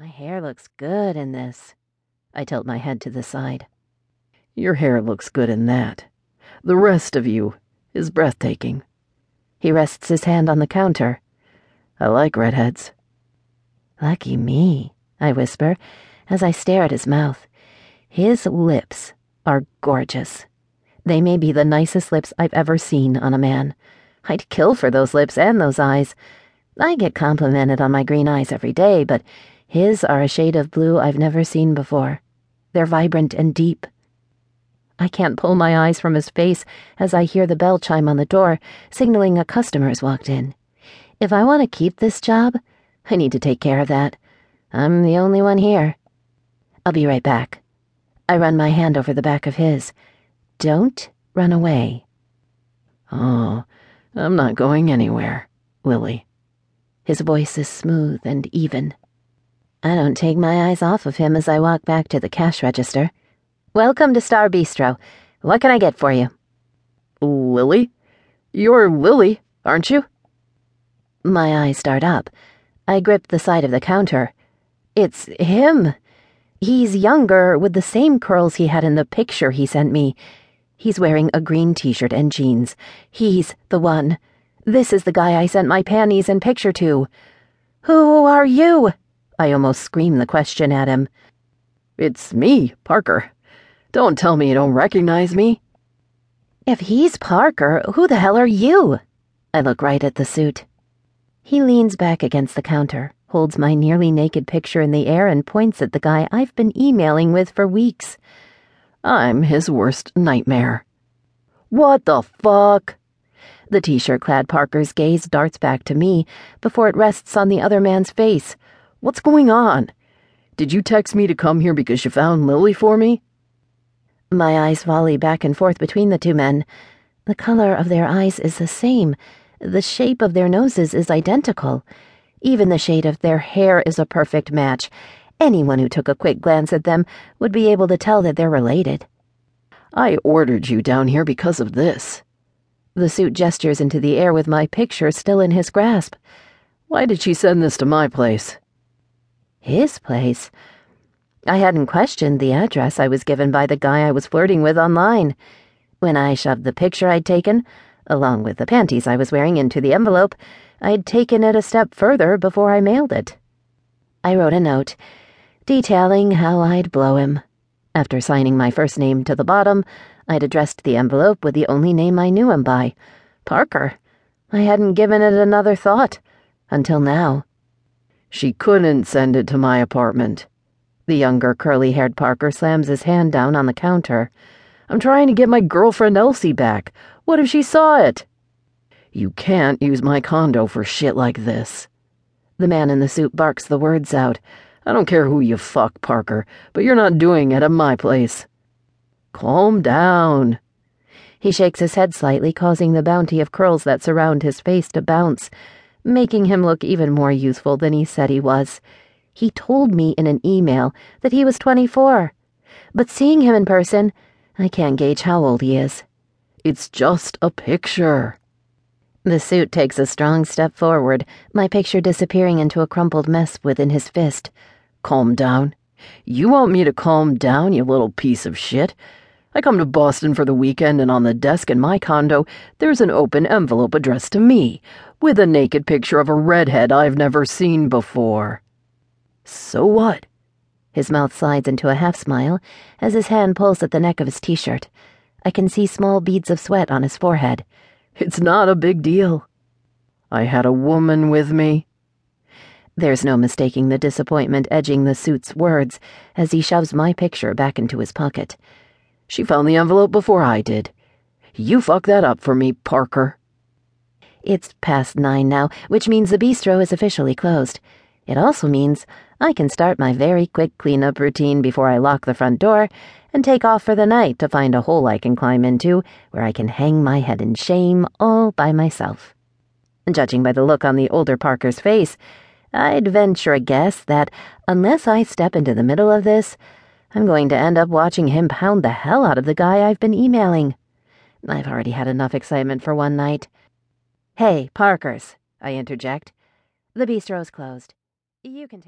My hair looks good in this. I tilt my head to the side. Your hair looks good in that. The rest of you is breathtaking. He rests his hand on the counter. I like redheads. Lucky me, I whisper as I stare at his mouth. His lips are gorgeous. They may be the nicest lips I've ever seen on a man. I'd kill for those lips and those eyes. I get complimented on my green eyes every day, but his are a shade of blue I've never seen before. They're vibrant and deep. I can't pull my eyes from his face as I hear the bell chime on the door, signaling a customer has walked in. If I want to keep this job, I need to take care of that. I'm the only one here. I'll be right back. I run my hand over the back of his. Don't run away. Oh, I'm not going anywhere, Lilly. His voice is smooth and even. I don't take my eyes off of him as I walk back to the cash register. Welcome to Star Bistro. What can I get for you? Lilly? You're Lilly, aren't you? My eyes start up. I grip the side of the counter. It's him. He's younger, with the same curls he had in the picture he sent me. He's wearing a green t shirt and jeans. He's the one. This is the guy I sent my panties and picture to. Who are you? I almost scream the question at him. It's me, Parker. Don't tell me you don't recognize me. If he's Parker, who the hell are you? I look right at the suit. He leans back against the counter, holds my nearly naked picture in the air, and points at the guy I've been emailing with for weeks. I'm his worst nightmare. What the fuck? The t shirt clad Parker's gaze darts back to me before it rests on the other man's face. What's going on? Did you text me to come here because you found Lilly for me? My eyes volley back and forth between the two men. The color of their eyes is the same. The shape of their noses is identical. Even the shade of their hair is a perfect match. Anyone who took a quick glance at them would be able to tell that they're related. I ordered you down here because of this. The suit gestures into the air with my picture still in his grasp. Why did she send this to my place? His place? I hadn't questioned the address I was given by the guy I was flirting with online. When I shoved the picture I'd taken, along with the panties I was wearing, into the envelope, I'd taken it a step further before I mailed it. I wrote a note detailing how I'd blow him. After signing my first name to the bottom, I'd addressed the envelope with the only name I knew him by Parker. I hadn't given it another thought until now. She couldn't send it to my apartment. The younger, curly haired Parker slams his hand down on the counter. I'm trying to get my girlfriend Elsie back. What if she saw it? You can't use my condo for shit like this. The man in the suit barks the words out. I don't care who you fuck, Parker, but you're not doing it at my place. Calm down. He shakes his head slightly, causing the bounty of curls that surround his face to bounce making him look even more youthful than he said he was. He told me in an email that he was 24, but seeing him in person, I can't gauge how old he is. It's just a picture. The suit takes a strong step forward, my picture disappearing into a crumpled mess within his fist. Calm down. You want me to calm down, you little piece of shit? I come to Boston for the weekend, and on the desk in my condo, there's an open envelope addressed to me, with a naked picture of a redhead I've never seen before. So what? His mouth slides into a half smile as his hand pulls at the neck of his t shirt. I can see small beads of sweat on his forehead. It's not a big deal. I had a woman with me. There's no mistaking the disappointment edging the suit's words as he shoves my picture back into his pocket. She found the envelope before I did. You fuck that up for me, Parker. It's past nine now, which means the bistro is officially closed. It also means I can start my very quick cleanup routine before I lock the front door and take off for the night to find a hole I can climb into where I can hang my head in shame all by myself. Judging by the look on the older Parker's face, I'd venture a guess that unless I step into the middle of this, I'm going to end up watching him pound the hell out of the guy I've been emailing. I've already had enough excitement for one night. Hey, Parkers, I interject. The bistro's closed. You can take